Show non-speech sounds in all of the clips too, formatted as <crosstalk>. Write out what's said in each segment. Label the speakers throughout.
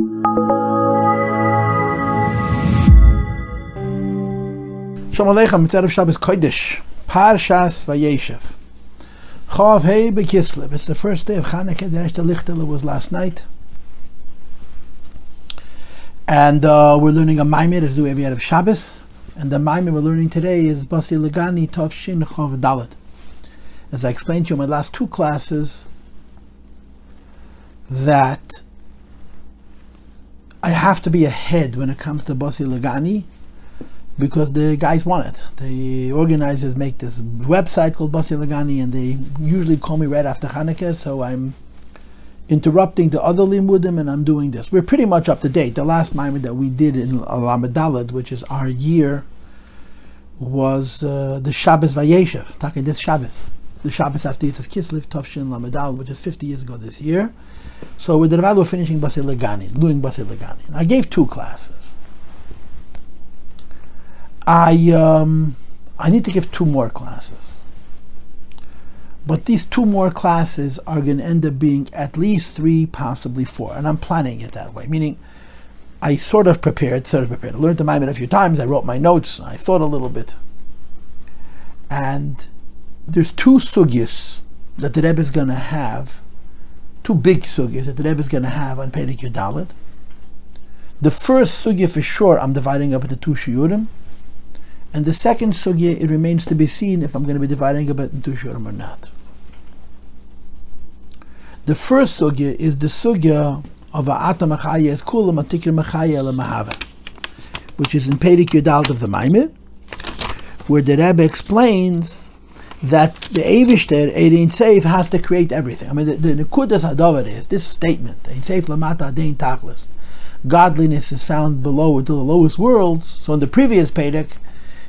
Speaker 1: Shalom Aleichem, it's of Shabbos Kodesh, Parshas Vayeshev. Chav Hei Bekislev, it's the first day of Chanukah, the Eshta Lichtele was last night. And uh, we're learning a Maimir as do every of Shabbos. And the Maimir we're learning today is Basi Legani Tov Shin Chav Dalet. As I explained to you in my last two classes, that I have to be ahead when it comes to Basi Lagani because the guys want it. The organizers make this website called Basi Lagani, and they usually call me right after Hanukkah, so I'm interrupting the other limudim, and I'm doing this. We're pretty much up to date. The last Maimer that we did in Alamadalad, which is our year, was uh, the Shabbos Vayeshev, talking this Shabbos. The Shabbos after Yitzhak Kislev, Tovshin Lamadal, which is 50 years ago this year. So with the Ravad, we're finishing Basi Lagani, doing Basi Lagani. I gave two classes. I um, I need to give two more classes. But these two more classes are going to end up being at least three, possibly four, and I'm planning it that way. Meaning, I sort of prepared, sort of prepared. I learned the Maimer a few times. I wrote my notes. I thought a little bit, and there's two sugyas that the Rebbe is going to have, two big sugyas that the Rebbe is going to have on Perek Yudalit. The first sugya for sure, I'm dividing up into two shiurim. And the second sugya, it remains to be seen if I'm going to be dividing up into shurim or not. The first sugya is the sugya of A'ata Machaya Kula Matikir Machaya Mahava, which is in Perek Yudalt of the Maimir, where the Rebbe explains that the Eivishter, Eidin Seif, has to create everything. I mean, the, Nekudas Hadover is this statement, Ein Seif Lamata Adein Tachlis. Godliness is found below into the lowest worlds. So in the previous Perek,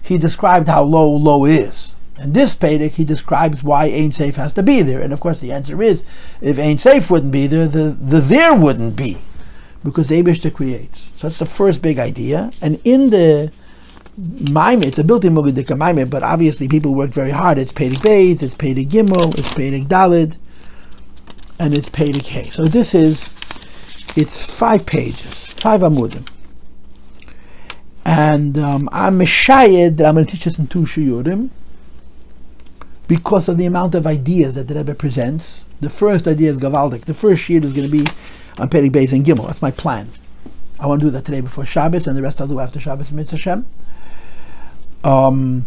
Speaker 1: he described how low low is. In this Pedic, he describes why Ein Seif has to be there. And of course, the answer is if Ein Seif wouldn't be there, the, the there wouldn't be. Because Abishta creates. So that's the first big idea. And in the Maime, it's a built-in Mugudika Maime, but obviously people worked very hard. It's Pedic Beis, it's Pedic Gimel, it's Pedic Dalid, and it's Pedic Hay. So this is, it's five pages, five Amudim. And um, I'm mishayed that I'm going to teach us in two shiurim because of the amount of ideas that the Rebbe presents. The first idea is Gavaldik. The first shiur is going to be on Perek Beis and Gimel. That's my plan. I want to do that today before Shabbos, and the rest I'll do after Shabbos and Mitzvah. Um,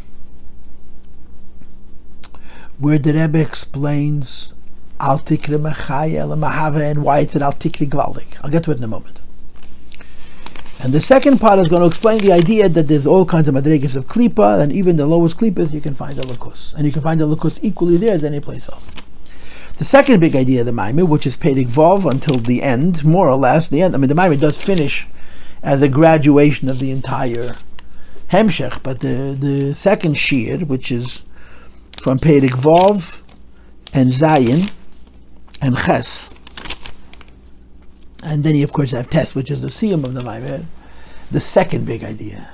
Speaker 1: where the Rebbe explains Al Tikri Mechaya and why it's an Al Tikri Gvaldik. I'll get to it in a moment. And the second part is going to explain the idea that there's all kinds of madrigas of klipa, and even the lowest klipas you can find a lukus, and you can find a lukus equally there as any place else. The second big idea of the Maimir, which is Pedig Vov until the end, more or less, the end. I mean, the Maimir does finish as a graduation of the entire Hemshech, but the, the second Shir, which is from Vov and Zayin and Ches, and then you, of course, have test, which is the siyum of the Maimed. The second big idea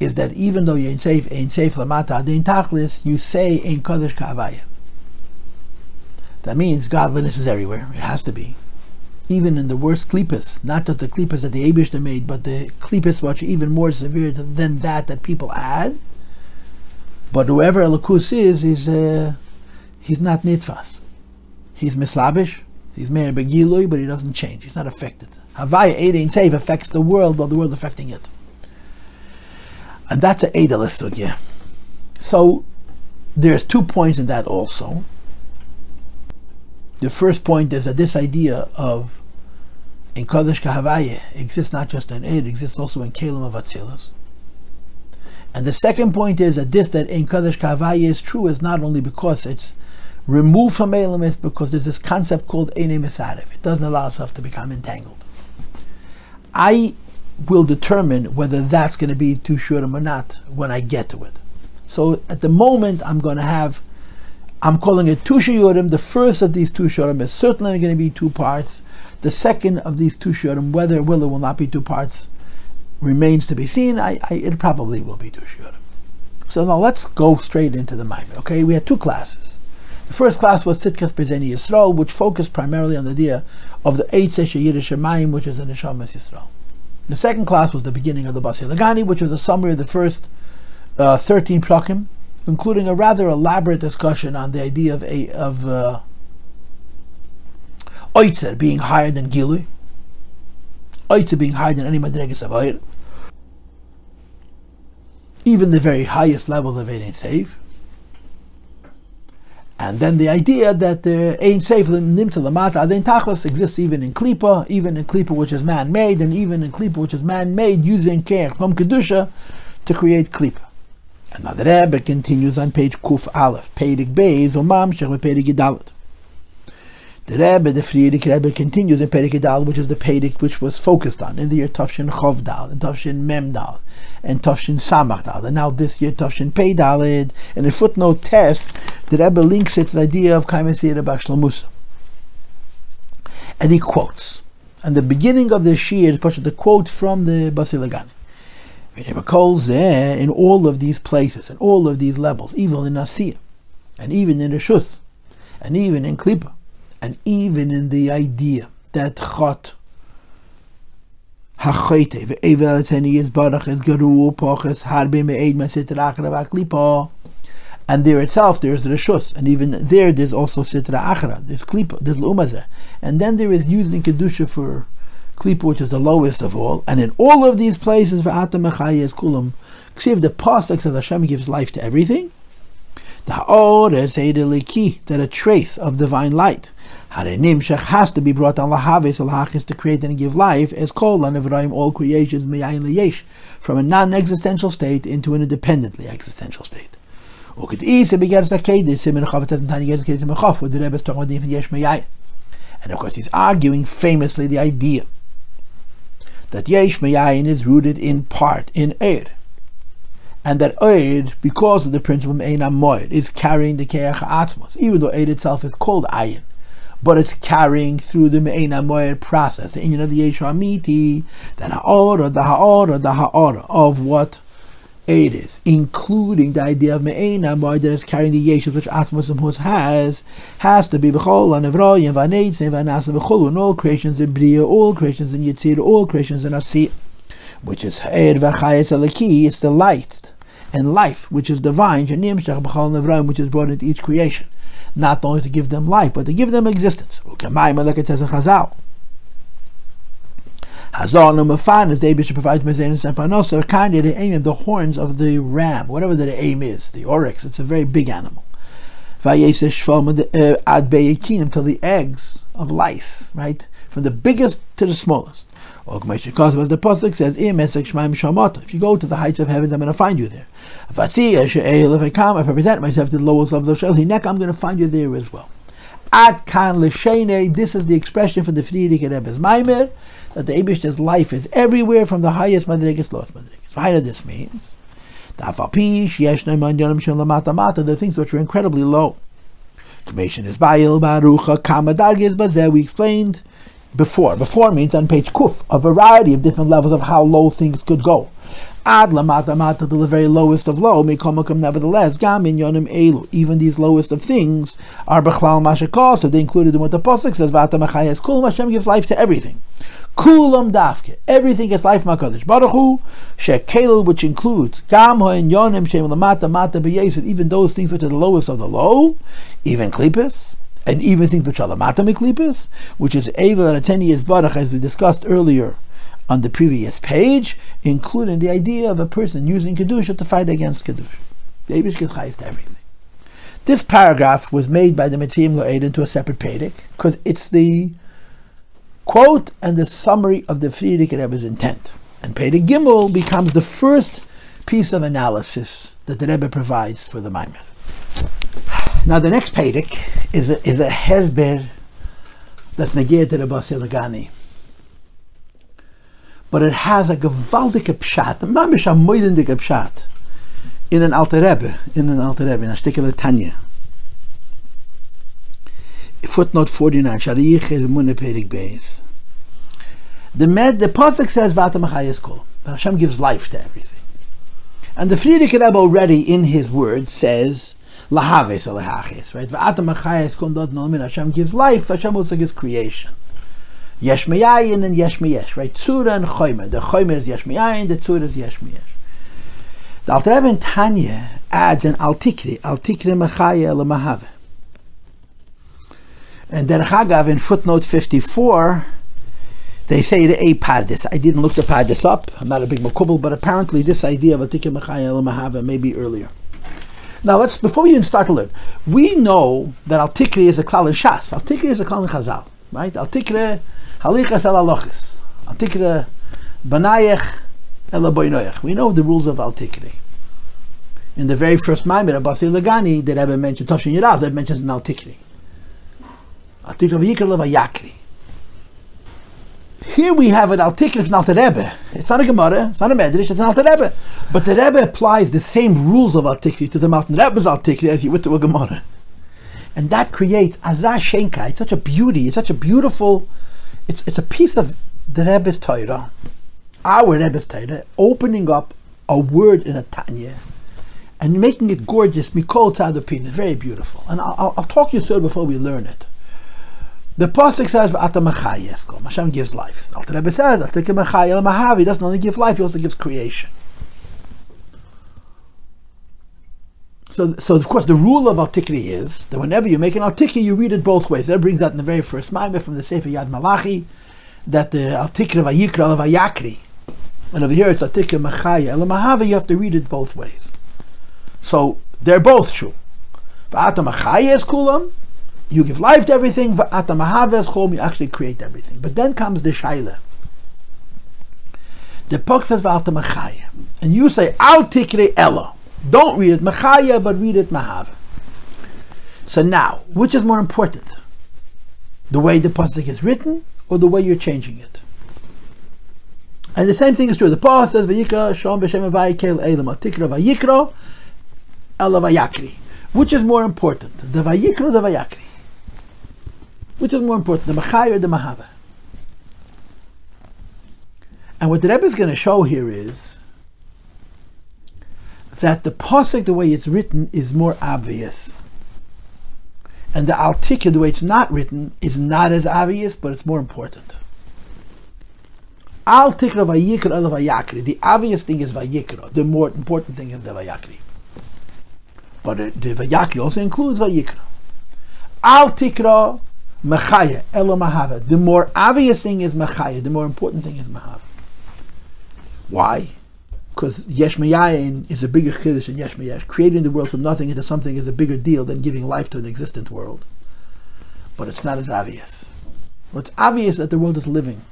Speaker 1: is that even though you ain't safe, ain't safe lamata adein tachlis, you say ain't kodesh ka'avaya. That means godliness is everywhere. It has to be. Even in the worst klipas, not just the klipas that the Abishta made, but the klipas which are even more severe than that that people add. But whoever Elokus is, is uh, he's not nitfas. He's mislabish, He's Meir Begilui, but he doesn't change. He's not affected. Havaya Eid Seif affects the world while the world affecting it. And that's an Eidalist yeah. So there's two points in that also. The first point is that this idea of in Kodesh Kahavaya exists not just in Eid, it exists also in Kalim of Atzilus. And the second point is that this that in Kodesh Kahavaya is true is not only because it's removed from Elamis because there's this concept called Eine Misarev. It doesn't allow itself to become entangled. I will determine whether that's going to be too shurim or not when I get to it. So at the moment, I'm going to have, I'm calling it two shiurim. The first of these two shiurim is certainly going to be two parts. The second of these two shiurim, whether it will or will not be two parts, remains to be seen. I, I it probably will be two shiurim. So now let's go straight into the Maimer. Okay, we had two classes. The first class was Sitkas Bezeni Yisrael, which focused primarily on the idea of the Eitz Yiddish Shemayim, which is the Neshamas Yisrael. The second class was the beginning of the Basi Lagani, which was a summary of the first uh, 13 prakim, including a rather elaborate discussion on the idea of a, of uh, Oitzer being higher than Gilui, Oitzer being higher than any Madregas of Oir, even the very highest levels of Ein Seif. And then the idea that the Ein Seif Nimtza Lamata Aden Tachlis exists even in Klipa, even in Klipa which is man-made, and even in Klipa which is man-made using care from Kedusha to create Klipa. And the Rebbe continues on page Kuf Aleph, Peirik Beis, Omam Shech Peirik Yidalit. The Rebbe, the Frierdiker Rebbe, continues in Perik Dal, which is the Perik which was focused on in the year Tafshin Chovdal, and Tafshin Memdal, and Tafshin Samachdal, and now this year Tafshin Peidalid. In footnote test, the Rebbe links it to the idea of Kaimasir Musa. And he quotes. And the beginning of the Shir is the quote from the Basilagani. In all of these places, and all of these levels, even in Asiya, and even in Rishus, and even in Klipa, and even in the idea that Chot Hachoite ve'evel is barach is garu poches harbe me'ed masitra v'aklipa. And there itself there is reshus, and even there there's also sitra achra, there's klipa, there's lumazeh, and then there is using kedusha for klipa, which is the lowest of all, and in all of these places v'atam is kulam, ksiv the pasuk says Hashem gives life to everything, the or is that a trace of divine light Harenimshach has to be brought on lahavis lahachis to create and give life as kol anevraim all creations meyayin leyesh from a non-existential state into an independently existential state. Ukit isa begeres akedis simin chavetet tani geres kedis mechaf with the Rebbe is talking about the yesh meyayin. And of course he's arguing famously the idea that yesh meyayin is rooted in part in Eir. And that Eid, because of the principle of Einam Moed, is carrying the Keach Atzmos, even though Eid itself is called Ayin but it's carrying through the Me'ena Moed process, the Inyan of the Yeshua Amiti, that Ha'ora, the Ha'ora, the Ha'ora of what it is, including the idea of Me'ena is carrying the Yeshua which Atmos Hus has, has to be B'chol, and Evroy, and Vanetz, and Vanasa B'chol, and all creations in Bria, all creations in Yitzir, all creations in Asir, which is Ha'er V'chayes Alaki, it's the light and life, which is divine, which is brought into each creation not only to give them life, but to give them existence. Hazar number five is the Abisha provides Mezanis and Panosar, kind of the aim of the horns of the ram, whatever the aim is, the oryx, it's a very big animal. Uh, ad till the eggs of lice, right? From the biggest to the smallest. As the Pasuk says, If you go to the heights of heavens, I'm going to find you there. If I come, if I present myself to the lowest of the Hinek, I'm going to find you there as well. Ad kan l'shene, this is the expression for the Frierdiker Rebbe's Maimer, that the Abish's life is everywhere from the highest Madrigas lowest Madrigas. Finally, this means the things which are incredibly low. Commission is Bayil Barucha Kamadargis We explained before. Before means on page Kuf, a variety of different levels of how low things could go. Ad lamata mata to the very lowest of low, mikomakum nevertheless, gam in yonim elu. Even these lowest of things are bechlal mashakal, so they included in what the Pasuk says, vata mechayes kul, Hashem gives life to everything. Kulam dafke, everything gets life makadosh. Baruch hu, shekelu, which includes gam in yonim shem lamata mata b'yesed, even those things which are the lowest of the low, even klipis, and even things which are lamata miklipis, which is and Ateni is Barach, as we discussed earlier on the previous page, including the idea of a person using Kedusha to fight against Kedusha. Abish gets highest everything. This paragraph was made by the Metziim Lo'ed into a separate Pedic, because it's the quote and the summary of the Frierdiker Rebbe's intent. And Pedic Gimel becomes the first piece of analysis that the Rebbe provides for the Maimer. Now the next Pedic is a, is a Hezber that's negated to the Basi Lagani. But it has a gewaltige pshat, a mamish a moidendige pshat, in an Alter Rebbe, in an Alter Rebbe, in a Shtikele Tanya. Footnote 49, Shariyich Mune Perik Beis. The med, the pasuk says Vata Machayis Kol, Hashem gives life to everything. And the Frierdiker Rebbe already in his words says Lahaves alehachis, right? V'atam achayes kun does no min. Hashem gives life. Hashem also gives creation. Yesh meyayin and yesh meyesh, right? Tzura and choymer. The choymer is yesh meyayin. The tzura is yesh meyesh. The Alter Rebbe in Tanya adds an altikri, altikri mechaya lemahave. And then Agav in footnote 54, they say the a pardis. I didn't look the pardis up. I'm not a big makubal, but apparently this idea of altikri mechaya lemahave may be earlier. Now let's before we even start to learn, we know that al tikri is a klal in shas. Al tikri is a klal in chazal, right? Al tikri halichas al alochis. Al tikri banayech el We know the rules of al tikri. In the very first Maimed of Basi Lagani, the Rebbe mentioned Toshin Yerav, that mentions an al tikri. Here we have an Altikr from Alter Rebbe. It's not a Gemara, it's not a Medrash, it's an Alter Rebbe. But the Rebbe applies the same rules of Altikri to the Mountain Rebbe's Altikri as he would to a Gemara. And that creates Azah Shenka. It's such a beauty, it's such a beautiful, it's, it's a piece of the Rebbe's Torah, our Rebbe's Torah, opening up a word in a Tanya and making it gorgeous, Mikol Tzadapin. It's very beautiful. And I'll, I'll talk you through it before we learn it. The pasuk says "V'ata machayes." Hashem gives life. Alter Rebbe says "Atika machayel mahavi." Doesn't only give life; he also gives creation. So, so of course, the rule of Altikri is that whenever you make an Altikri, you read it both ways. That brings that in the very first Maimah from the Sefer Yad Malachi, that the Altikri vayikra vayakri, and over here it's Altikri machaya mahavi. You have to read it both ways. So they're both true. V'ata machayes kulam you give life to everything, you actually create everything. But then comes the Shaila. The Pok says Machaya. And you say, Al Tikre Ella. Don't read it Machaya, but read it Mahav. So now, which is more important? The way the Pasuk is written, or the way you're changing it? And the same thing is true. The Pasuk says, Vayikra Shom B'Shem Vayikel Elam. Tikra Vayikra Ella Vayakri. Which is more important? The Vayikra or the Vayakri? Which is more important, the Machai or the Mahava? And what the Rebbe is going to show here is that the pasuk, the way it's written, is more obvious, and the altikah, the way it's not written, is not as obvious, but it's more important. Al tikra vayikra el vayakri. The obvious thing is vayikra. The more important thing is the vayakri. But uh, the vayakri also includes vayikra. Al tikra Mechaya, Elo Mahava. The more obvious thing is Mechaya, the more important thing is Mahava. Why? Because Yesh Mayayin is a bigger Chiddush than Yesh. Creating the world from nothing into something is a bigger deal than giving life to an existent world. But it's not as obvious. Well, it's obvious that the world is living.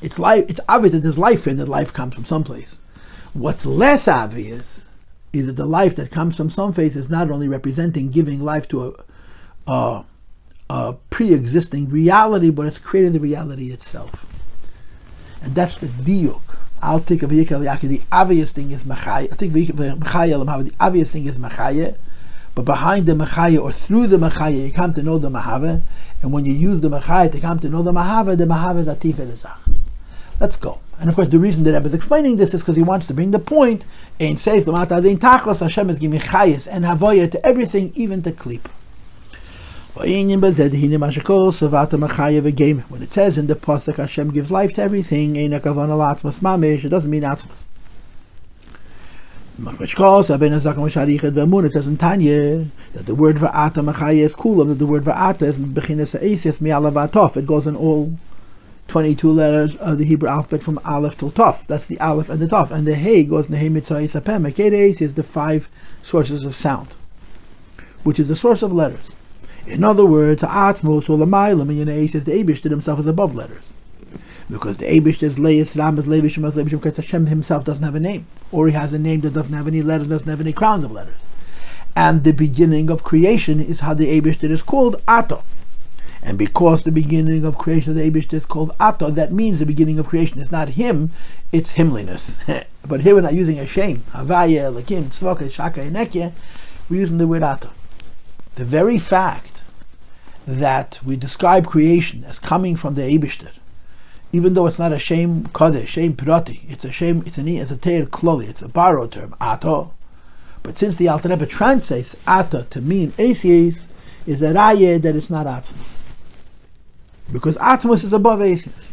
Speaker 1: It's life. It's obvious that there's life in that life comes from someplace. What's less obvious is that the life that comes from some place is not only representing giving life to a, a a pre-existing reality, but it's creating the reality itself. And that's the diuk. I'll take a The obvious thing is machaya. I think the obvious thing is machaya. But behind the machaya or through the machaya, you come to know the mahava. And when you use the machaya to come to know the mahava, the mahava is atif elizach. Let's go. And of course, the reason that Rebbe is explaining this is because he wants to bring the point. In says the mata tachlos Hashem is giving chayas and havoya to everything, even to klip. When it says in the pasuk Hashem gives life to everything, it doesn't mean atzmas. It says in Tanya that the word va'ata machaya is kulam, that the word va'ata is bechinas ha'esis mi'alav It goes in all 22 letters of the Hebrew alphabet from Aleph till Tov. That's the Aleph and the Tov. And the Hey goes in the Hey Mitzvah is the five sources of sound, which is the source of letters. In other words, Atzmos or Lamaylam in says the Abishter himself is above letters. Because the Abishter's Leis Ramas Levishim Levishim because Hashem himself doesn't have a name. Or he has a name that doesn't have any letters, doesn't have any crowns of letters. And the beginning of creation is how the Abishter is called Ato. And because the beginning of creation of the Abishter is called Ato, that means the beginning of creation is not him, it's himliness. <laughs> but here we're not using a shame. Havaya, Lakim, Tzvaka, Shaka, Enekya, we're using the word Ato. The very fact that we describe creation as coming from the Eibishter, even though it's not a shame kadesh, shame prati, it's a shame, it's an it's a teir kloli, it's a borrowed term, ato. But since the Alter Rebbe translates Ata to mean Asies, is a raya that it's not Atzmus. Because Atzmus is above Asies.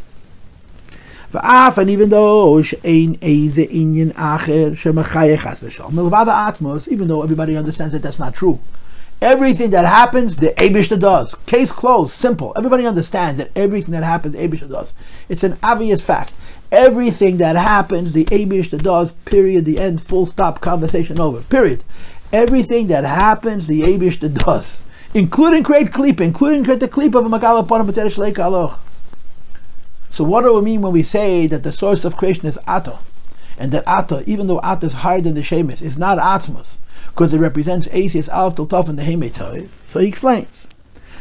Speaker 1: and even though eze inyan acher shemachayech has v'shal. Milvada Atzmus, even though everybody understands that that's not true. Everything that happens, the Abishta does. Case closed, simple. Everybody understands that everything that happens, the Abishta does. It's an obvious fact. Everything that happens, the Abishta does, period, the end, full stop, conversation over, period. Everything that happens, the Abishta does. Including create klipa, including create the klipa of a Magala Aloch. So what do we mean when we say that the source of creation is Ato? And that Ato, even though Ato is higher than the Shemis, is not Atzmos, because it represents Asis Alf Tiltof and the Hemetzai. So he explains.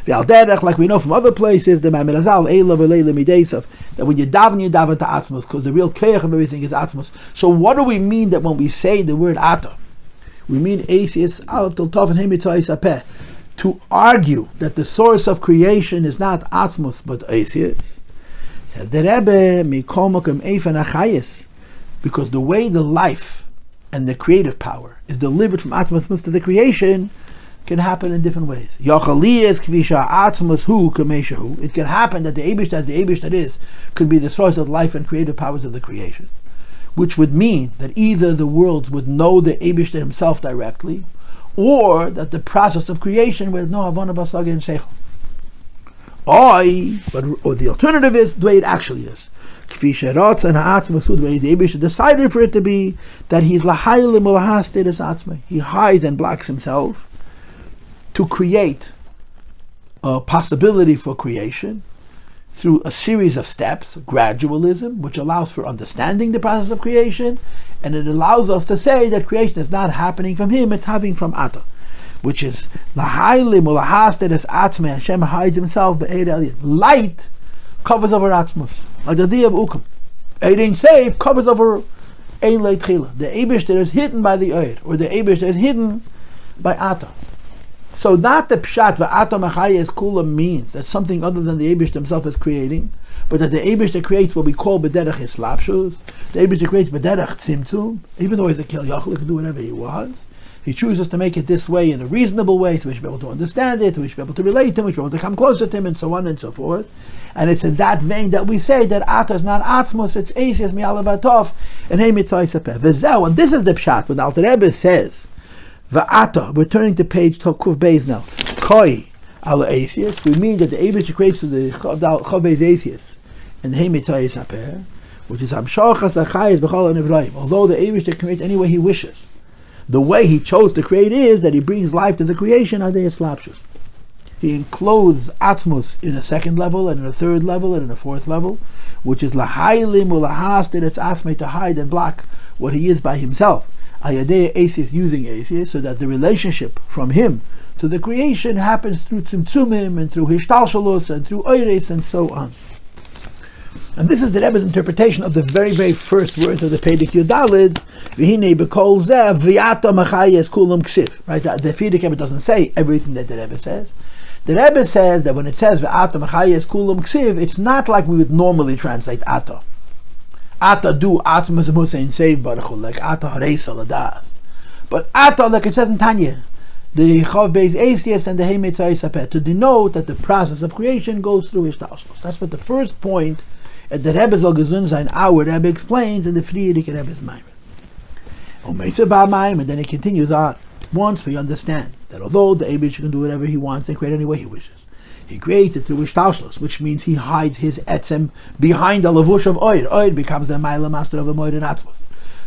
Speaker 1: Like we know from other places, the Mamirazal, V'Leila Midesav, that when you daven, you daven to Atmos, because the real keich of everything is Atmos. So what do we mean that when we say the word Ato? We mean Asis Alf Tiltof and Hemetzai Sapeh. To argue that the source of creation is not Atmos but Asis. Says the Rebbe, Mikomokim Eifan Achayis, because the way the life and the creative power is delivered from Atmas to the creation can happen in different ways. It can happen that the Abish as the Abish that is could be the source of life and creative powers of the creation. Which would mean that either the worlds would know the Abish himself directly, or that the process of creation would know Havana Basaga and Seichel. Or, but or the alternative is the way it actually is. The decided for it to be that he's lahaylim. He hides and blocks himself to create a possibility for creation through a series of steps, gradualism, which allows for understanding the process of creation, and it allows us to say that creation is not happening from him, it's happening from Ata, which is lahaylim. Hashem hides himself, but light covers over Atzmus. Like the idea of Ukum. Ein Seif covers over Ein Leitchila. The Abish that is hidden by the Eid, or the Abish that is hidden by Ata. So not the Pshat V'Ata Machayes Kula means that something other than the Abish himself is creating, but that the Abish that creates what we call Bederach Islapshus, the Abish that creates Bederach Tzimtzum, even though he's a Kel Yachel, he can do whatever he wants. He chooses to make it this way in a reasonable way, so we should be able to understand it, we should be able to relate to him, we should be able to come closer to him, and so on and so forth. And it's in that vein that we say that Ata is not Atzmos, it's Asias Mi'alavatov, and Hey Mitzvah V'zeu, and this is the Pshat, what Alter Rebbe says, V'ata, we're turning to page Kuv Beis now, Koi, Ala Asias, we mean that the Abish creates the Chav Beis Asias, and Hey Mitzvah which is Hamshachas Achayis B'chol Nevraim, although the Abish can create any way he wishes. The way he chose to create is that he brings life to the creation Adei Slapshus. He encloses Atzmus in a second level and in a third level and in a fourth level, which is Lahailim Ulahas that it's Asme to hide and block what he is by himself. Ayadeh Asis using Asis so that the relationship from him to the creation happens through Tzimtzumim and through Hishtalshalus and through Oires and so on. And this is the Rebbe's interpretation of the very, very first words of the Pedic Yudalid, V'hine b'kol zeh v'yata machayes kulam ksiv. Right, the, the Rebbe doesn't say everything that the Rebbe says. The Rebbe says that when it says v'ata machayes kulam ksiv, it's not like we would normally translate ata. Ata du atzmas musein save baruch like ata hareis aladas. But ata, like it says in Tanya, the Chav Beis Asias and the Heimetzai Sapet, to denote that the process of creation goes through Ishtalshos. That's what the first point the Rebbe Zal Gezun sein, our Rebbe explains in the Frierdiker Rebbe's Maimer. And then he continues on. Once we understand that although the Abish can do whatever he wants and create any way he wishes, he creates it through Ishtashlos, which means he hides his etzem behind the lavush of Oid. Oid becomes the Maila master of the Moed and Atzmos.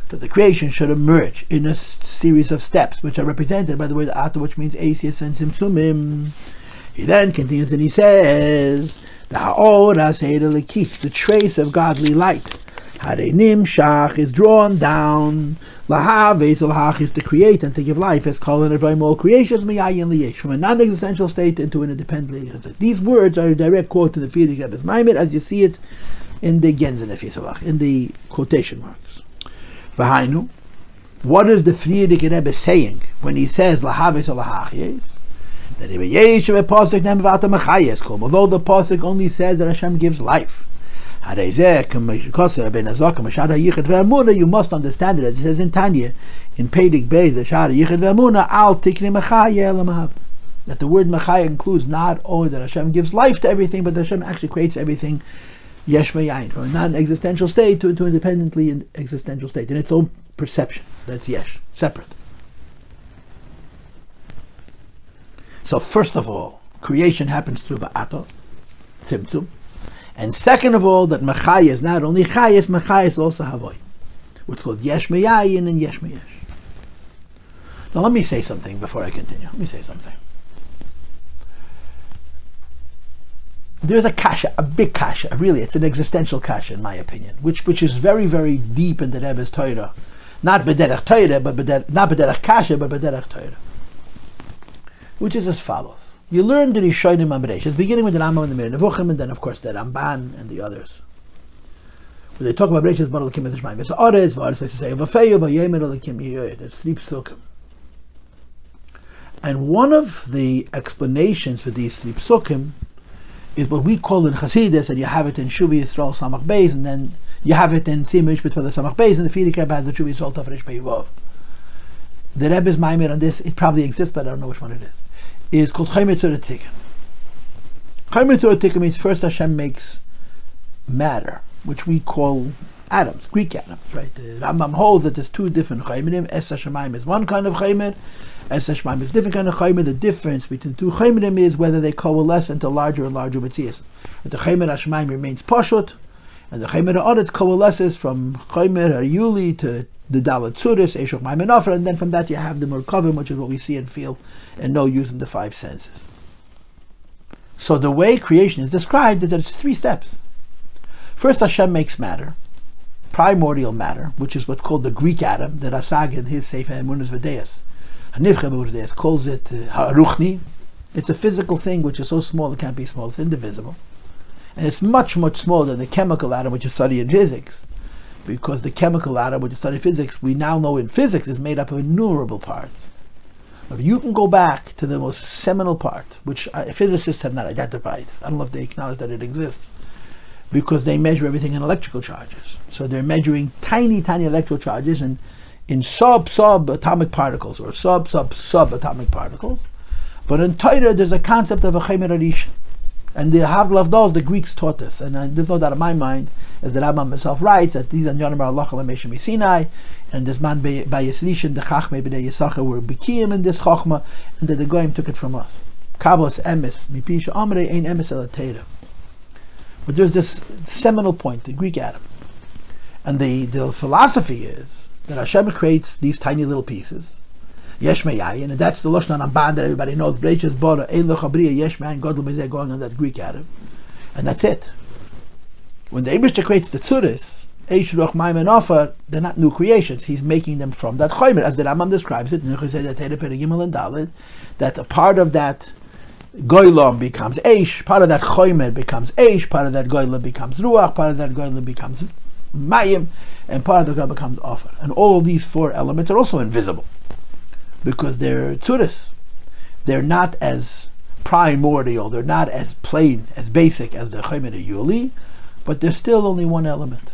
Speaker 1: That the creation should emerge in a series of steps, which are represented by the word Ata, which means Asias and Simsumim. He then continues and he says the Ha'ora Seir the trace of godly light. Harenim Shach is drawn down. Lahaves Lahach is to create and to give life, as called in all creations miyayin liyesh, from a non-existential state into an independent. These words are a direct quote to the Frierdiker Rebbe's Maimed, as you see it in the Genzen in the quotation marks. V'hainu, what is the Frierdiker Rebbe saying when he says Lahaves Lahach? That although the pasuk only says that Hashem gives life. You must understand it as it says in Tanya, in Pedic Beis. That the word Mechaya includes not only that Hashem gives life to everything, but that Hashem actually creates everything from a non-existential state to, to independently existential state, in its own perception. That's Yesh, separate. So first of all, creation happens through Ba'ato, Tzimtzum. And second of all, that Mechaya is not only Chayas, Mechaya is also Havoy. What's called Yesh Mayayin and Yesh Mayesh. Now let me say something before I continue. Let me say something. There's a kasha, a big kasha, really, it's an existential kasha in my opinion, which which is very, very deep in the Rebbe's Torah. Not bederach Torah, but bederach, not bederach kasha, but bederach Torah. Which is as follows. You learn the Rishonim Amresh. beginning with the Rambam and the Moreh Nevuchim, and then of course the Ramban and the others. When they talk about Bereshit, Baruch Kim Eshmaim, it's Orez, V'Orez, they say, V'Feyu, V'Yemer, Elikim, Yoyed. It's three psukim. And one of the explanations for these three psukim is what we call in Chassidus, and you have it in Shuvi Yisrael Samach Beis, and then you have it in Simish between the Samach Beis, and the Frierdiker Rebbe the Shuvi Yisrael Tafresh Beivov. The Rebbe's Maimir on this, it probably exists, but I don't know which one it is, is called Tikkun. Chaymer means first Hashem makes matter, which we call atoms, Greek atoms, right? The Rambam holds that there's two different chaymerim. Es Hashemayim is one kind of chaymer, Es Hashemayim is different kind of chaymer. The difference between two chaymerim is whether they coalesce into larger and larger mitzias. But the chaymer Hashemayim remains pashut, and the chaymer Ha'aretz coalesces from chaymer Ha'yuli to the Dalit Tzuris, Eshok Maimon and then from that you have the Merkavim, which is what we see and feel and know using the five senses. So the way creation is described is that it's three steps. First, Hashem makes matter, primordial matter, which is what's called the Greek atom that Asag in his Sefer Emunas V'Deis, Hanivcha V'Deis calls it uh, Ha'aruchni. It's a physical thing which is so small it can't be small, it's indivisible. And it's much, much smaller than the chemical atom which you study in physics because the chemical atom, when you study physics, we now know in physics is made up of innumerable parts. But you can go back to the most seminal part, which uh, physicists have not identified. I don't know if they acknowledge that it exists, because they measure everything in electrical charges. So they're measuring tiny, tiny electrical charges in, in sub sub atomic particles or sub sub sub atomic particles. But in Torah, there's a concept of a chaymer and the Havlav dolls, the Greeks taught this. And uh, there's no doubt in my mind, as the Rambam himself writes, that these are Yonim Allah Meshim Sinai, and this man by Yisrishin, the Chachme B'nei Yisachar were Bikiyim in this Chachma, and that the Goyim took it from us. Kabos emes, mipisha amre ein emes el But there's this seminal point, the Greek atom. And the, the philosophy is that Hashem creates these tiny little pieces, Yesh Me'ayin, and that's the Lashon Ramban that everybody knows. Breitches Bora, Ein Lochabriya, Yesh Me'ayin, God Lumizeh, going on that Greek Arab. And that's it. When the Abishta creates the Tzuris, Eish Ruch Maim and Offer, they're not new creations. He's making them from that Choymer, as the Rambam describes it, that a part of that Goylom becomes Eish, part of that Choymer becomes Eish, part of that Goylom becomes Ruach, part of that Goylom becomes Mayim, and part of the Goylom becomes Offer. And all these four elements are also invisible because they're tzuris. They're not as primordial, they're not as plain, as basic as the Chaymer Yuli, but they're still only one element.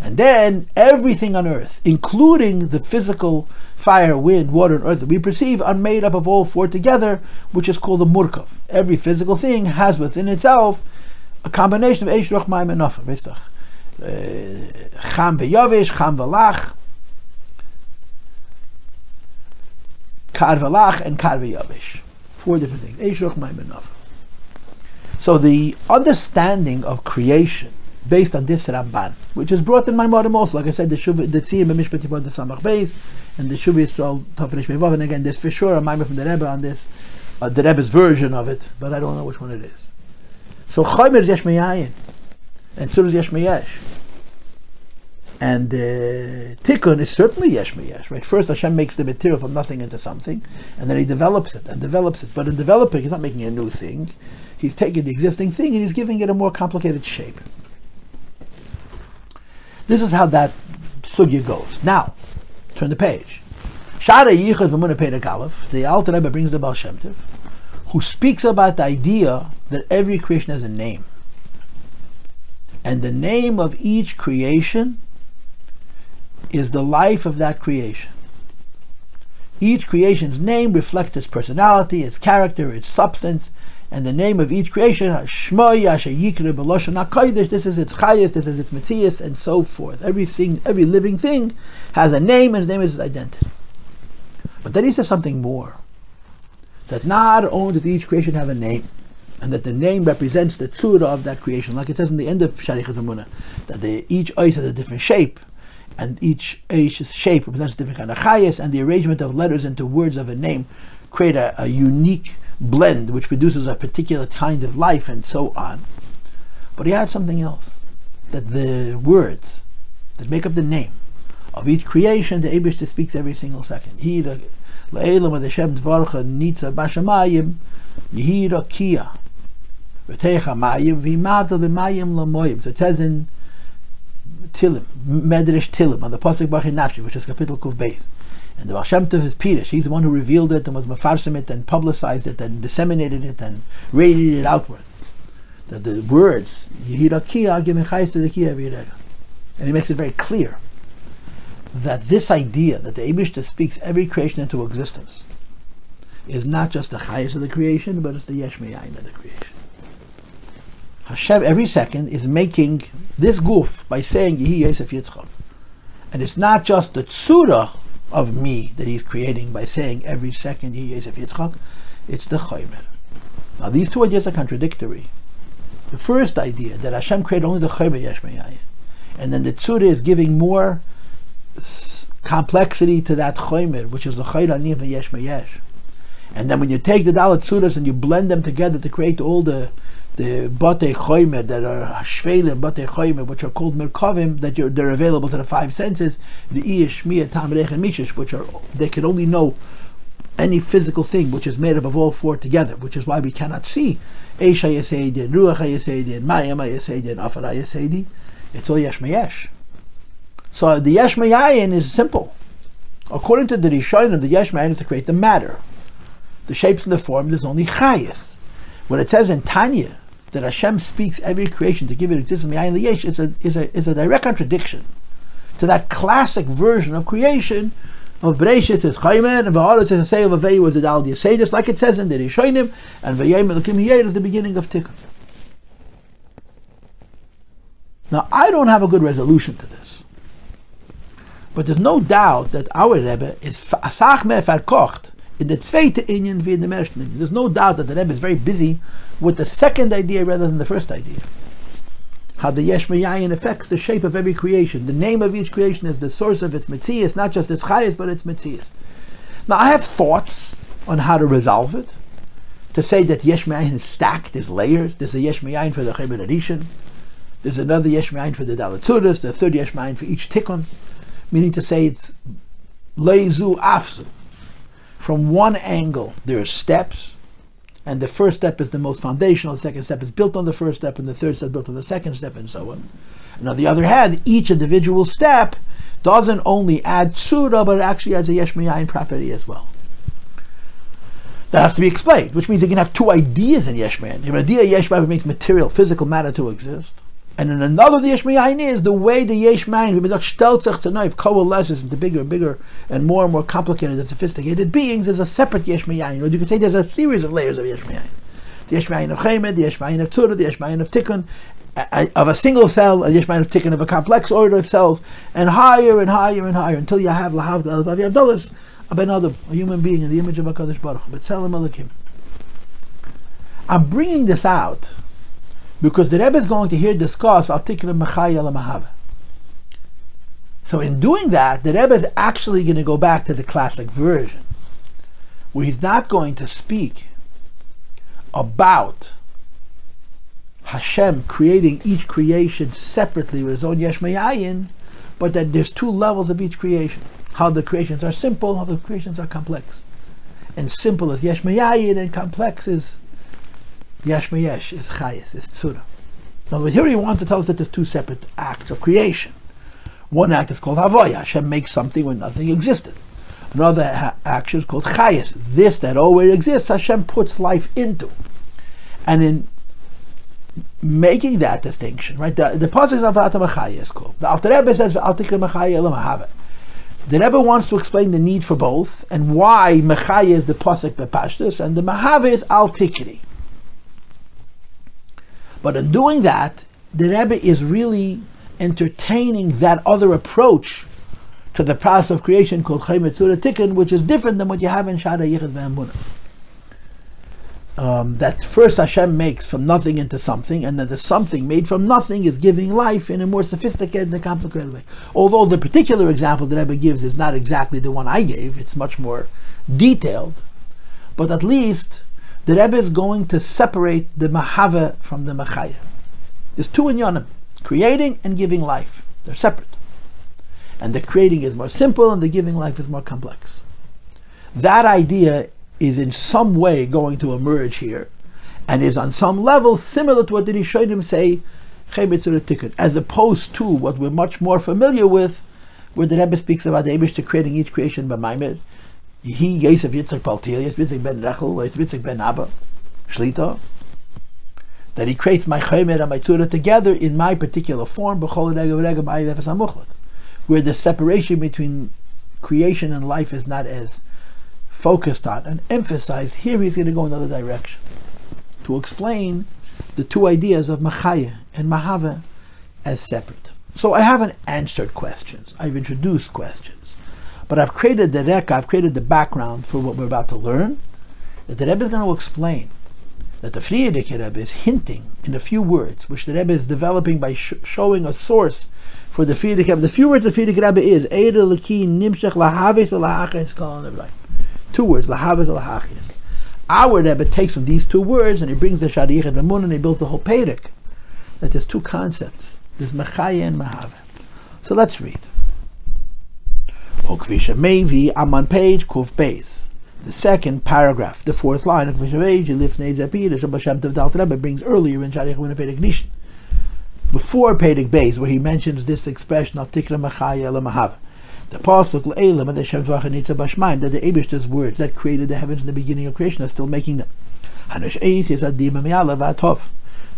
Speaker 1: And then everything on earth, including the physical fire, wind, water, and earth that we perceive, are made up of all four together, which is called a murkav. Every physical thing has within itself a combination of Eish, Ruch, Maim, and Nafar. Uh, cham v'yavish, cham v'lach, Karvalach and Karvayavish. Four different things. So the understanding of creation based on this Ramban, which is brought in my modern also, like I said, the Shuv, the Tziyim Mishpati the Samach Beis, and the Shuv Yisrael Tafresh Mevav, and again, there's for sure a Maimah from the Rebbe on this, uh, the Rebbe's version of it, but I don't know which one it is. So Chaymer Yesh and Tzur Yesh and uh, tikkun is certainly yesh meyesh, right? First, Hashem makes the material from nothing into something, and then He develops it and develops it. But in developing, He's not making a new thing; He's taking the existing thing and He's giving it a more complicated shape. This is how that sugya goes. Now, turn the page. Shara Yichud V'Munah Perek Aleph, the Alter Rebbe brings the Baal Shem Tov, who speaks about the idea that every creation has a name. And the name of each creation is the life of that creation. Each creation's name reflects its personality, its character, its substance, and the name of each creation, Shmoy Yikre B'Loshan HaKodesh, this is its Chayas, this is its Metzias, and so forth. Every, thing, every living thing has a name, and its name is its identity. But then he says something more. That not only does each creation have a name, and that the name represents the tzura of that creation, like it says in the end of Amuna, that the, each ice has a different shape, and each shape represents a different kind of chayas, and the arrangement of letters into words of a name create a, a, unique blend which produces a particular kind of life, and so on. But he had something else that the words that make up the name of each creation, the Abishta speaks every single second. Yihira Le'elam of the Shem Dvarcha Nitza Bashamayim Yihira Kia V'techa Mayim V'imavdal B'mayim Lamoyim. So it says in Tilim, Medrash Tilim, on the Pasuk Barchi Nafshi, which is capital Kuf Beis. And the Baal Tov is Pirish. He's the one who revealed it and was mafarsim it and publicized it and disseminated it and radiated it outward. That the words And he makes it very clear that this idea that the Abishta speaks every creation into existence is not just the chayas of the creation, but it's the yesh of the creation. Hashem every second is making this goof by saying Yehi Yosef Yitzchak. And it's not just the tsura of me that he's creating by saying every second Yehi Yosef Yitzchak, it's the chaymer. Now these two ideas are contradictory. The first idea that Hashem created only the chaymer yesh and then the tsura is giving more complexity to that chaymer, which is the chayr aniyah yesh. And then when you take the dalat tzuras and you blend them together to create all the the bate choyme that are shvelim bate choyme, which are called merkavim, that they're available to the five senses, the ish, mia, tam, and mishish, which are they can only know any physical thing which is made up of all four together, which is why we cannot see Esha Yeseidin, Ruach Yeseidin, Mayam Yeseidin, Afar. It's all Yesh Mayesh. So the Yesh Mayayin is simple. According to the Rishonim, the Yesh Mayayin is to create the matter. The shapes and the form, there's only Chayas. When it says in Tanya, that Hashem speaks every creation to give it existence, is a, is, a, is a direct contradiction to that classic version of creation of Bereshit is Chayman, and V'aretz is say of Avei was the Dal just like it says in the Rishonim, and V'yem Elokim Yeh is the beginning of Tikkun. Now, I don't have a good resolution to this. But there's no doubt that our Rebbe is asach mehr verkocht in the zweite Inyan wie in the ersten There's no doubt that the Rebbe is very busy with the second idea rather than the first idea. How the Yesh Mayayin affects the shape of every creation. The name of each creation is the source of its Metzias, not just its Chayas, but its Metzias. Now, I have thoughts on how to resolve it. To say that Yesh Mayayin is stacked, there's layers. There's a Yesh Mayayin for the Chayber Arishan. There's another Yesh Mayayin for the Dalatzudas, the third Yesh for each Tikkun. Meaning to say it's Leizu Afsu. From one angle, there are steps and the first step is the most foundational, the second step is built on the first step, and the third step built on the second step, and so on. And on the other hand, each individual step doesn't only add tsura, but it actually adds a yesh property as well. That has to be explained, which means you can have two ideas in yesh The idea yesh makes material, physical matter to exist. And in another the Yesh is the way the Yesh Mayin coalesces into bigger and bigger and more and more complicated and sophisticated beings is a separate Yesh Mayin. You could say there's a series of layers of Yesh. The Yesh of Chemed, the Yesh of Tura, the Yesh of Tikkun, of a single cell, a Yesh of Tikkun of a complex order of cells, and higher and higher and higher until you have Lahav Avyadolis, a Ben Adam, a human being in the image of a HaKadosh Baruch. But Selam Alekim. I'm bringing this out because the Rebbe is going to here discuss Artikra Mechaya Mahava. So in doing that, the Rebbe is actually going to go back to the classic version, where he's not going to speak about Hashem creating each creation separately with his own Yesh but that there's two levels of each creation. How the creations are simple, how the creations are complex. And simple is Yesh and complex is Yesh is Chayes, is Tzura. Now, here he wants to tell us that there's two separate acts of creation. One act is called Havoya. Hashem makes something when nothing existed. Another ha- action is called Chayes. This that always exists, Hashem puts life into. And in making that distinction, right, the, the process of Atam is called. The Alter Rebbe says, The Rebbe wants to explain the need for both and why Mechaya is the Pasek Bepashtus and the Mahave is Al Tikri. But in doing that, the Rebbe is really entertaining that other approach to the process of creation called Chaymetzura Tikkun, which is different than what you have in Shada Yichud Ve'emunah. Um, that first Hashem makes from nothing into something, and that the something made from nothing is giving life in a more sophisticated and complicated way. Although the particular example that Rebbe gives is not exactly the one I gave, it's much more detailed, but at least the Rebbe is going to separate the Mahava from the Machaya. There's two in Yonim, creating and giving life. They're separate. And the creating is more simple and the giving life is more complex. That idea is in some way going to emerge here and is on some level similar to what the Rishonim say, ticket as opposed to what we're much more familiar with, where the Rebbe speaks about the Abish creating each creation by Maimer. He, Yosef Yitzchak Paltil, Yitzchak ben Rechel, Yitzchak ben Abba, Shlita, that he creates my Chaymer and my Tzura together in my particular form, where the separation between creation and life is not as focused on and emphasized. Here he's going to go another direction to explain the two ideas of Machaya and Mahava as separate. So I haven't answered questions. I've introduced questions. But I've created the reka, I've created the background for what we're about to learn. That the Rebbe is going to explain that the Frierdiker Rebbe is hinting in a few words, which the Rebbe is developing by sh- showing a source for the Frierdiker Rebbe. The few words of Frierdiker Rebbe is Eir Leki Nimshech Lahaves Lahachis Two words, Lahaves Lahachis. Our Rebbe takes from these two words and he brings the Shadich and the Mun and he builds a whole Pedic. That there's two concepts. There's Mechaya and Mahave. So let's read. Okvisha Mevi, I'm page Kuf Beis. The second paragraph, the fourth line of Okvisha Mevi, Lifnei Zapir, Shabbat Tev Dal brings earlier in Sharich Wina Pedic Nishin. Before Pedic Beis, where he mentions this expression, Tikra Machaya Mahava. The pasuk le'elam and the Shem Tvachanitza Bashmaim that the Eibushter's words that created the heavens in the beginning of creation are still making them. Hanush Eis is Adim Va'atov.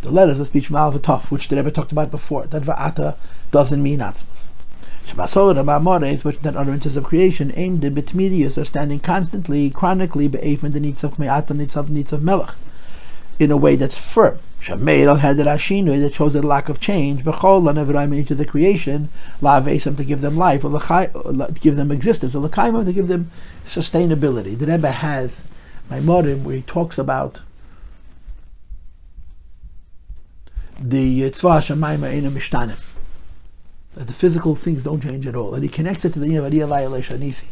Speaker 1: The letters of speech from Al which the Rebbe talked about before. That Va'ata doesn't mean Atzmas. Shabbasoda which that utterances of creation, aimed at bitmidius, are standing constantly, chronically, be'efin the needs of me'atam, needs of needs of melech, in a way that's firm. Shameir al heder ashinu that shows the lack of change. Bechol lanevraim into the creation, la'avesam to give them life, or to give them existence, or l'kaimim to give them sustainability. The Rebbe has my Maimorim where he talks about the tzvah shamayim in a mishtanim that the physical things don't change at all. And he connects it to the Shanisi.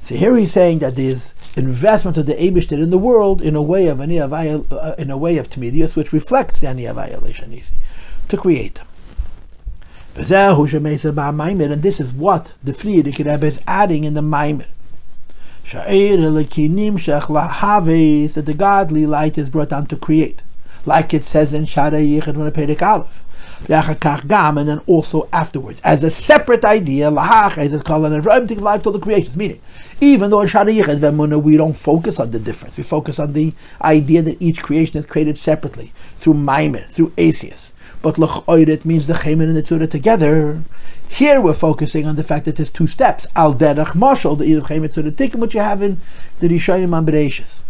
Speaker 1: So here he's saying that there's investment of the Abishter in the world in a way of uh, in a way of Timidius, which reflects the Aniyavaya Shanisi, to create them. And this is what the Frierdiker Rebbe is adding in the Maimer. That the godly light is brought down to create. Like it says in Shara Yichad Aleph and then also afterwards, as a separate idea, lahach, it's called, and everything life to the creation. Meaning, even though in Shadiyich we don't focus on the difference, we focus on the idea that each creation is created separately through Maimer, through Asius. But Lach means the Chemin and the Tzura together. Here we're focusing on the fact that there's two steps. Al Derech Mashal, the Eid Chemin Tzura Tikkun, which you have in the Rishonim and Bereshis.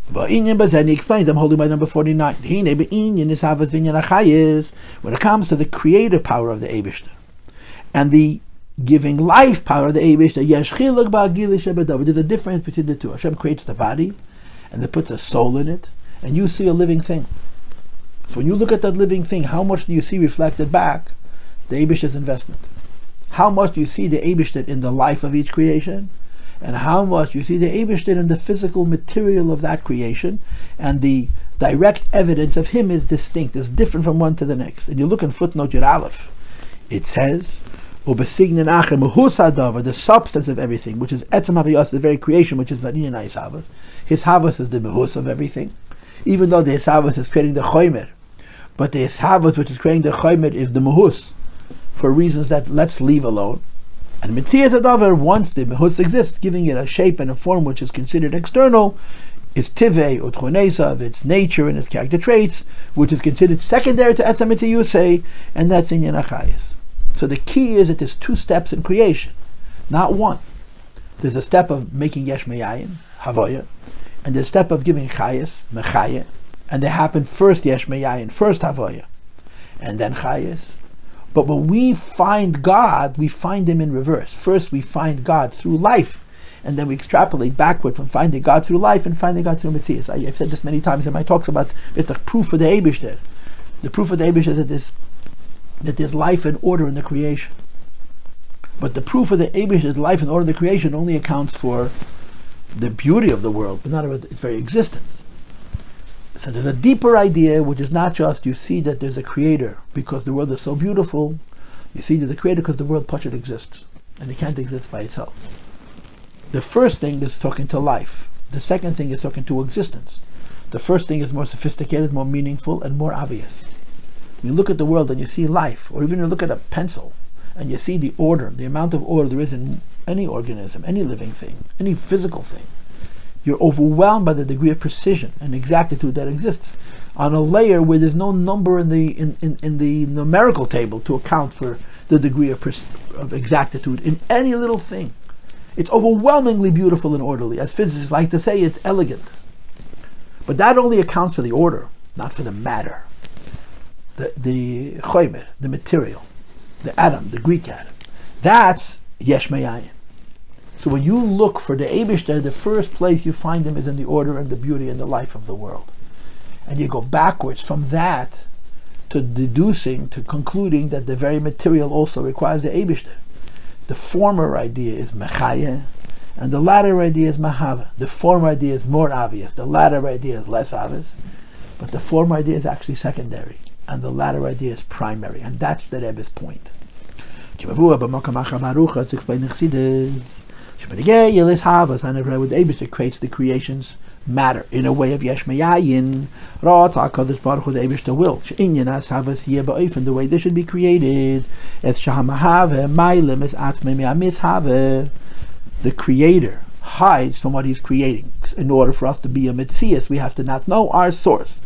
Speaker 1: But Inyan Bazen, he explains, I'm holding by number 49. When it comes to the creative power of the Abishter and the giving life power of the Abishter, there's a difference between the two. Hashem creates the body and then puts a soul in it, and you see a living thing. So when you look at that living thing, how much do you see reflected back the Abishter's investment? How much do you see the Abishter in the life of each creation? And how much you see the Abishter in the physical material of that creation, and the direct evidence of him is distinct, is different from one to the next. And you look in footnote Yud Aleph, it says, the substance of everything, which is etzem haviyas, the very creation, which is vaniyan havas. His havas is the mehus of everything, even though the havas is creating the choimer, but the havas which is creating the choimer is the mehus, for reasons that let's leave alone. And Mitzias Adavar, once the Mehus exists, giving it a shape and a form which is considered external, is Tive Utchonesa of its nature and its character traits, which is considered secondary to Etzam Yusei, and that's in Yanachayas. So the key is that there's two steps in creation. Not one. There's a step of making yesh meyayin, havoya, and there's a step of giving chayas, mechaya, and they happen first yesh meyayin, first havoya, and then chayas. But when we find God, we find Him in reverse. First, we find God through life, and then we extrapolate backward from finding God through life and finding God through Matthias. I've said this many times in my talks about it's the proof of the Abish there. The proof of the Abish is that there's, that there's life and order in the creation. But the proof of the Abish is life and order in the creation only accounts for the beauty of the world, but not about its very existence. So there's a deeper idea, which is not just you see that there's a creator because the world is so beautiful. You see there's a creator because the world Pachet exists, and it can't exist by itself. The first thing is talking to life. The second thing is talking to existence. The first thing is more sophisticated, more meaningful, and more obvious. You look at the world and you see life, or even you look at a pencil and you see the order, the amount of order there is in any organism, any living thing, any physical thing. You're overwhelmed by the degree of precision and exactitude that exists on a layer where there's no number in the in, in, in the numerical table to account for the degree of, pres- of exactitude in any little thing. It's overwhelmingly beautiful and orderly. As physicists like to say, it's elegant. But that only accounts for the order, not for the matter. The the choimer, the material, the atom, the Greek atom. That's yesh meyayin. So when you look for the Abishter, the first place you find him is in the order and the beauty and the life of the world. And you go backwards from that to deducing, to concluding that the very material also requires the Abishter. The former idea is mechaya, and the latter idea is mahava. The former idea is more obvious, the latter idea is less obvious, but the former idea is actually secondary, and the latter idea is primary, and that's the Rebbe's point. It's explained in Chassidus. It creates the creations matter in a way of yesh meyayin. Hakadosh Baruch Hu the Eibushter will she'inyan as havas yeh the way they should be created. Es shahamahave mailim es atzmei me'amishave. The Creator hides from what He's creating. In order for us to be a mitzias, we have to not know our source.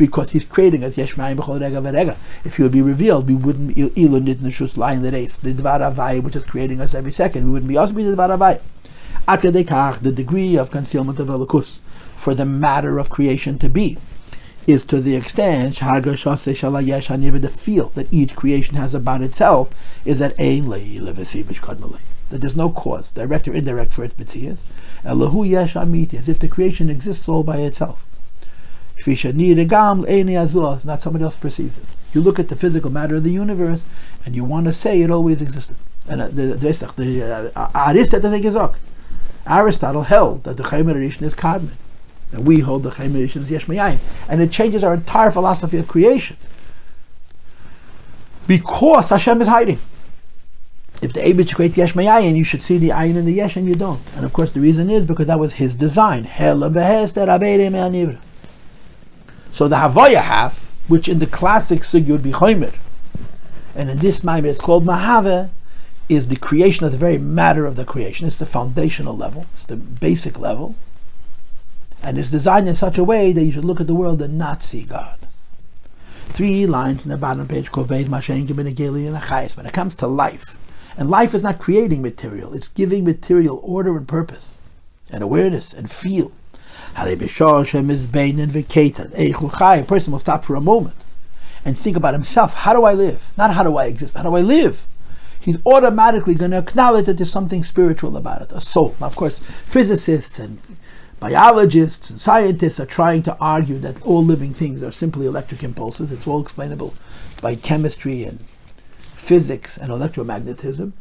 Speaker 1: Because he's creating us, yesh ma'ayim b'chol rega v'rega. If he would be revealed, we wouldn't be ilun nit neshus lying the race, the dvar avai, which is creating us every second. We wouldn't be also be the dvar avai. At the degree of concealment of elokus for the matter of creation to be is to the extent the feel that each creation has about itself is that that there's no cause, direct or indirect, for its mitzias. as if the creation exists all by itself. Not somebody else perceives it. You look at the physical matter of the universe, and you want to say it always existed. And uh, the the, uh, Aristotle held that the Rishon is Kadmon. And we hold the Chaim is Yesh And it changes our entire philosophy of creation. Because Hashem is hiding. If the Abich creates Yesh Mayayin, you should see the Ayin and the Yesh, and you don't. And of course, the reason is because that was his design. So the Havaya half, which in the classic sugi would be Chomer, and in this Maimer it's called Mahave, is the creation of the very matter of the creation. It's the foundational level, it's the basic level and is designed in such a way that you should look at the world and not see God. Three lines in the bottom page called When it comes to life, and life is not creating material, it's giving material order and purpose, and awareness and feel. A person will stop for a moment and think about himself. How do I live? Not how do I exist, how do I live? He's automatically going to acknowledge that there's something spiritual about it, a soul. Now, of course, physicists and biologists and scientists are trying to argue that all living things are simply electric impulses. It's all explainable by chemistry and physics and electromagnetism.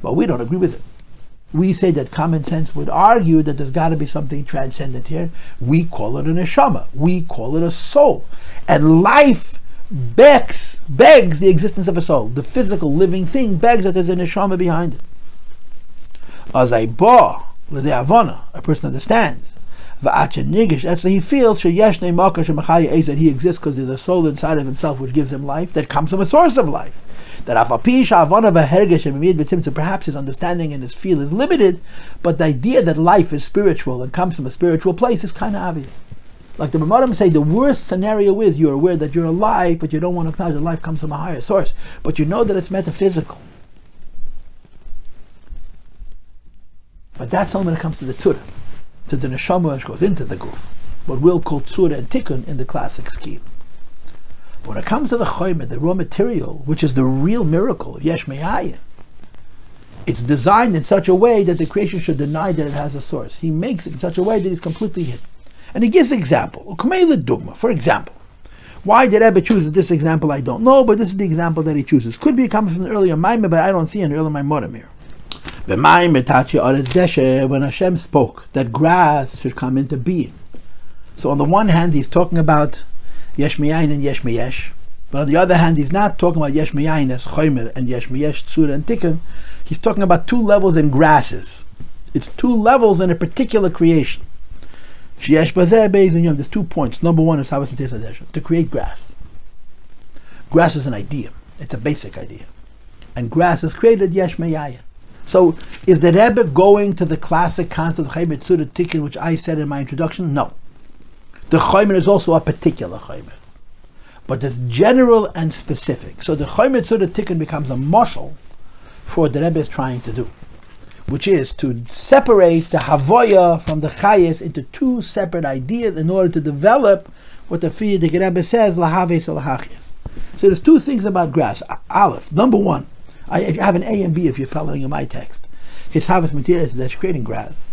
Speaker 1: But we don't agree with it. We say that common sense would argue that there's got to be something transcendent here. We call it an neshama. We call it a soul. And life begs, begs the existence of a soul. The physical living thing begs that there's a neshama behind it. As bought Avona, a person understands. Actually, he feels that he exists because there's a soul inside of himself which gives him life, that comes from a source of life. That so perhaps his understanding and his feel is limited, but the idea that life is spiritual and comes from a spiritual place is kind of obvious. Like the Ramadan say, the worst scenario is you're aware that you're alive, but you don't want to acknowledge that life comes from a higher source. But you know that it's metaphysical. But that's only when it comes to the tzura, to the neshama which goes into the goof. What we'll call tzura and tikkun in the classic scheme. But when it comes to the choyme, the raw material, which is the real miracle of yesh me'ayin, it's designed in such a way that the creation should deny that it has a source. He makes it in such a way that it's completely hidden. And he gives an example. For example, why did Rebbe choose this example? I don't know, but this is the example that he chooses. Could be coming from an earlier Maimer, but I don't see an earlier Maimorim here. When Hashem spoke that grass should come into being. So on the one hand, he's talking about Yesh Miyayin and Yesh Miyesh. But on the other hand, he's not talking about Yesh Miyayin as Choymer and Yesh Miyesh, Tzura and Tikkun. He's talking about two levels in grasses. It's two levels in a particular creation. And. There's two points. Number one is Havas to create grass. Grass is an idea. It's a basic idea. And grass is created Yesh Miyayin. So, is the Rebbe going to the classic concept of Chaymer Tzura Tikkun, which I said in my introduction? No. The Chaymer is also a particular Chaymer but it's general and specific. So the Chaymer Tzura Tikkun becomes a marshal for what the Rebbe is trying to do, which is to separate the Havoya from the Chayes into two separate ideas in order to develop what the Frierdiker Rebbe says, Lahaves or Lahachis. So there's two things about grass. Aleph, number one, I, if you have an A and B if you're following my text. His harvest material is that's creating grass.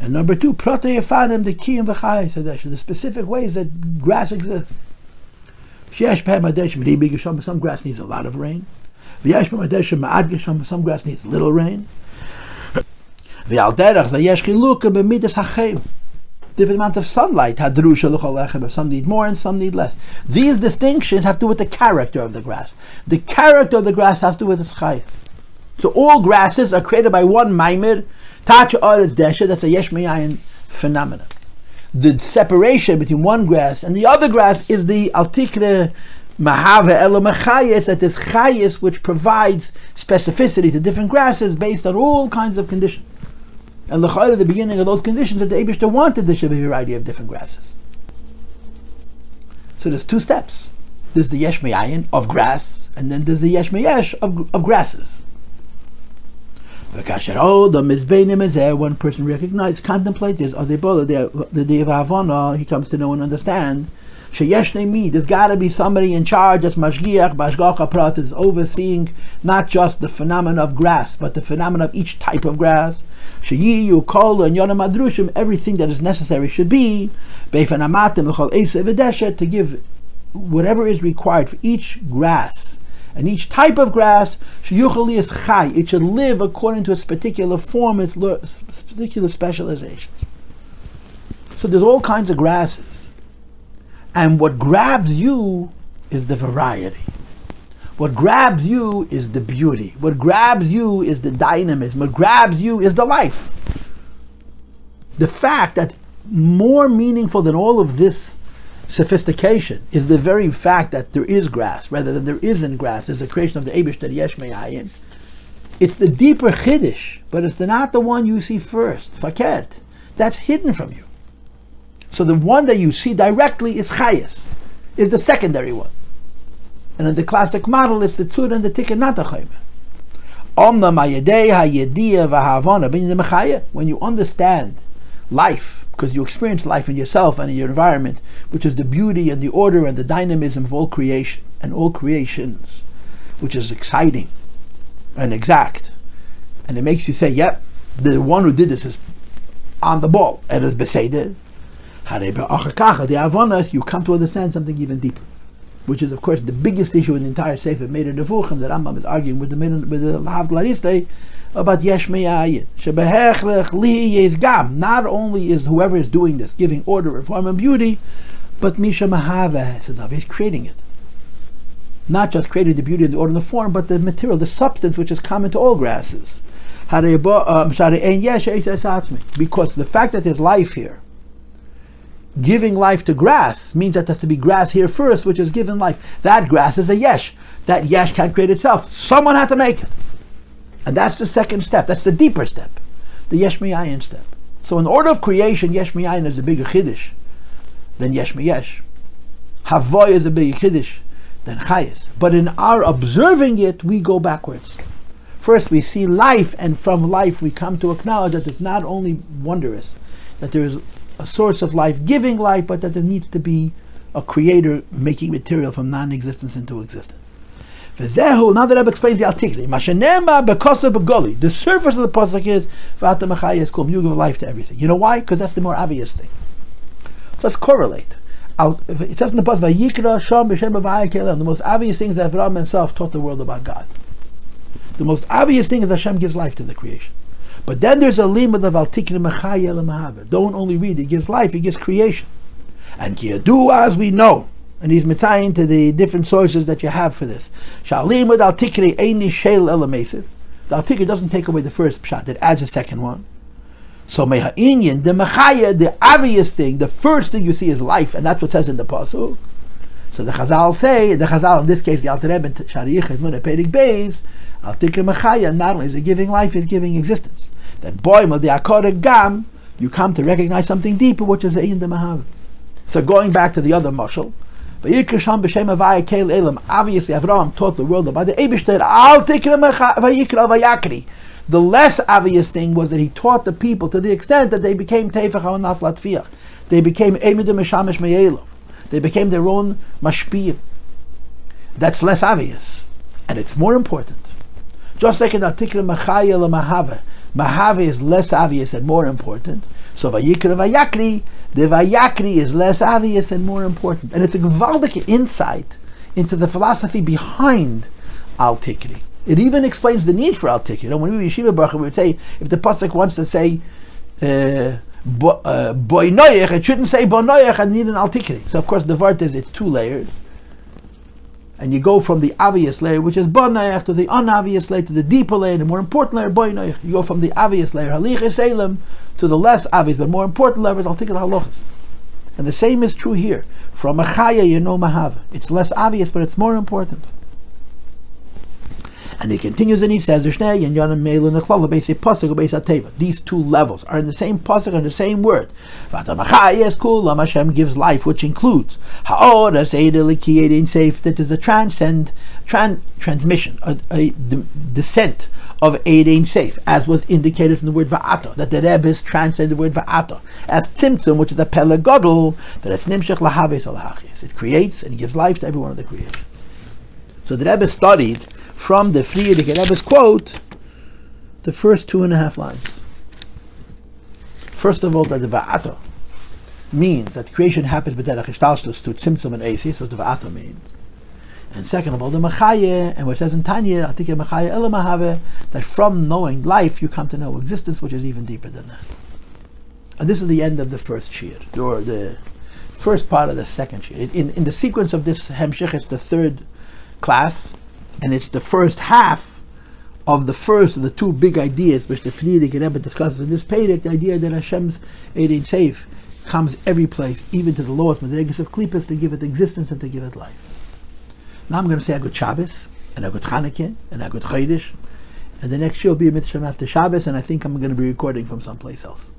Speaker 1: And number two, Protei Efanim, the key and the specific ways that grass exists. Some grass needs a lot of rain. Some grass needs little rain. Different amount of sunlight. Some need more and some need less. These distinctions have to do with the character of the grass. The character of the grass has to do with its chayas. So all grasses are created by one maimir, tacha oretz desha, that's a yesh phenomenon the separation between one grass and the other grass is the altikre mahave elamachayis, that is chayis which provides specificity to different grasses based on all kinds of conditions. And the at the beginning of those conditions that the Abishter wanted there should be a variety of different grasses. So there's two steps. There's the yesh of grass, and then there's the yesh of, of grasses. One person recognizes, contemplates this, the day of Havana, he comes to know and understand. There's got to be somebody in charge that's mashgiach, bashgacha prat, is overseeing not just the phenomenon of grass, but the phenomenon of each type of grass. Sheyiyu, kol, and yonam adrushim, everything that is necessary should be, to give whatever is required for each grass and each type of grass, is chai, it should live according to its particular form, its particular specializations. So there's all kinds of grasses. And what grabs you is the variety. What grabs you is the beauty. What grabs you is the dynamism. What grabs you is the life. The fact that more meaningful than all of this sophistication is the very fact that there is grass rather than there isn't grass is a creation of the Abish that Yesh Me'ayin. It's the deeper Chiddush, but it's not the one you see first. Faket. That's hidden from you. So the one that you see directly is Chayas, is the secondary one. And in the classic model, it's the Tzur and the Tikkun, not the Chayme. When you understand life, because you experience life in yourself and in your environment, which is the beauty and the order and the dynamism of all creation and all creations, which is exciting and exact. And it makes you say, yep, the one who did this is on the ball. And as Beseder, you come to understand something even deeper. Which is, of course, the biggest issue in the entire Sefer Moreh Nevuchim that Rambam is arguing with the with the Lahav Glariste about yesh li gam. Not only is whoever is doing this giving order, reform, and beauty, but misha mahava He's creating it. Not just creating the beauty and the order and the form, but the material, the substance which is common to all grasses. Um, because the fact that there's life here, giving life to grass means that there has to be grass here first, which is given life. That grass is a yesh. That yesh can't create itself. Someone had to make it. And that's the second step. That's the deeper step, the Yesh Miyayin step. So in order of creation, Yesh Miyayin is a bigger Chiddush than Yesh Miyesh. Havoy is a bigger Chiddush than Chayes. But in our observing it, we go backwards. First, we see life, and from life, we come to acknowledge that it's not only wondrous, that there is a source of life giving life, but that there needs to be a creator making material from non existence into existence. V'zehu, now the Rebbe explains the Altikri. Mashenema bekosa begoli. The surface of the pasuk is v'ata mechayes kum. You give life to everything. You know why? Because that's the more obvious thing. So let's correlate. It says in the pasuk vayikra sham b'shem The most obvious thing is that Avraham himself taught the world about God. The most obvious thing is that Hashem gives life to the creation. But then there's a limit of Altikri mechayel Don't only read; it gives life. it gives creation. And kiyadu, as we know, and he's mitzayin to the different sources that you have for this. Shalim with al tikri eini shel elamesiv. The al tikri doesn't take away the first pshat; it adds a second one. So meha'inyan the mechaya, the obvious thing, the first thing you see is life, and that's what says in the pasuk. So the Chazal say, the Chazal in this case, the Alter Rebbe Shariyich Edmuna Perik Beis, Al Tikri Mechaya, not only is it giving life, it's giving existence. That boy, the Gam, you come to recognize something deeper, which is in the Mahav. So going back to the other mashal, Obviously, Avraham taught the world about the Eibishter. The less obvious thing was that he taught the people to the extent that they became Teifach Nas Latfiach. They became Emidim Meshamish. They became their own Mashpir. That's less obvious. And it's more important. Just like in Atikra Machaya Mahave. Mahave is less obvious and more important. So Vayikra Vayakri the Vayakri is less obvious and more important. And it's a Gvaldik insight into the philosophy behind Al Tikri. It even explains the need for Al Tikri. You know, when we Yeshiva Baruch, we would say, if the Pasuk wants to say, uh, uh it shouldn't say Boinoyach and need an Al Tikri. So, of course, the Vart is it's two layers. And you go from the obvious layer, which is Boinoyach, to the unobvious layer, to the deeper layer, the more important layer, Boinoyach. You go from the obvious layer, Halich Esalim, to the less obvious but more important levels, I'll take it halachas. And the same is true here. From a chaya, you know mahava. It's less obvious, but it's more important. And he continues and he says, These two levels are in the same pasuk and the same word. Hashem gives life, which includes that is a transcend, tran, transmission, a, descent of Ein Seif, as was indicated in the word Va'ato, that the Rebbe translated the word Va'ato as Tzimtzum, which is a Pelagodl, that it's Nimshach Lahaves. It creates and gives life to every one of the creations. So the Rebbe studied from the Frierdiker Rebbe's quote the first two and a half lines. First of all, that the Va'ato means that creation happens with Derech to Tzimtzum and Esis, what the Va'ato means. And second of all, the Machaye, and what says in Tanya, Atikya Machaye Elamahave, that from knowing life you come to know existence, which is even deeper than that. And this is the end of the first shir, or the first part of the second shir. In, in the sequence of this Hemshech, it's the third class, and it's the first half of the first of the two big ideas which the Frierdiker Rebbe discusses in this Perek, the idea that Hashem's Eidin Seif comes every place, even to the lowest Madrigas of Klippas, to give it existence and to give it life. Now I'm going to say a good Shabbos, and a good Chanukah, and a good Chodesh, and the next show will be a mitzvah after Shabbos, and I think I'm going to be recording from someplace else.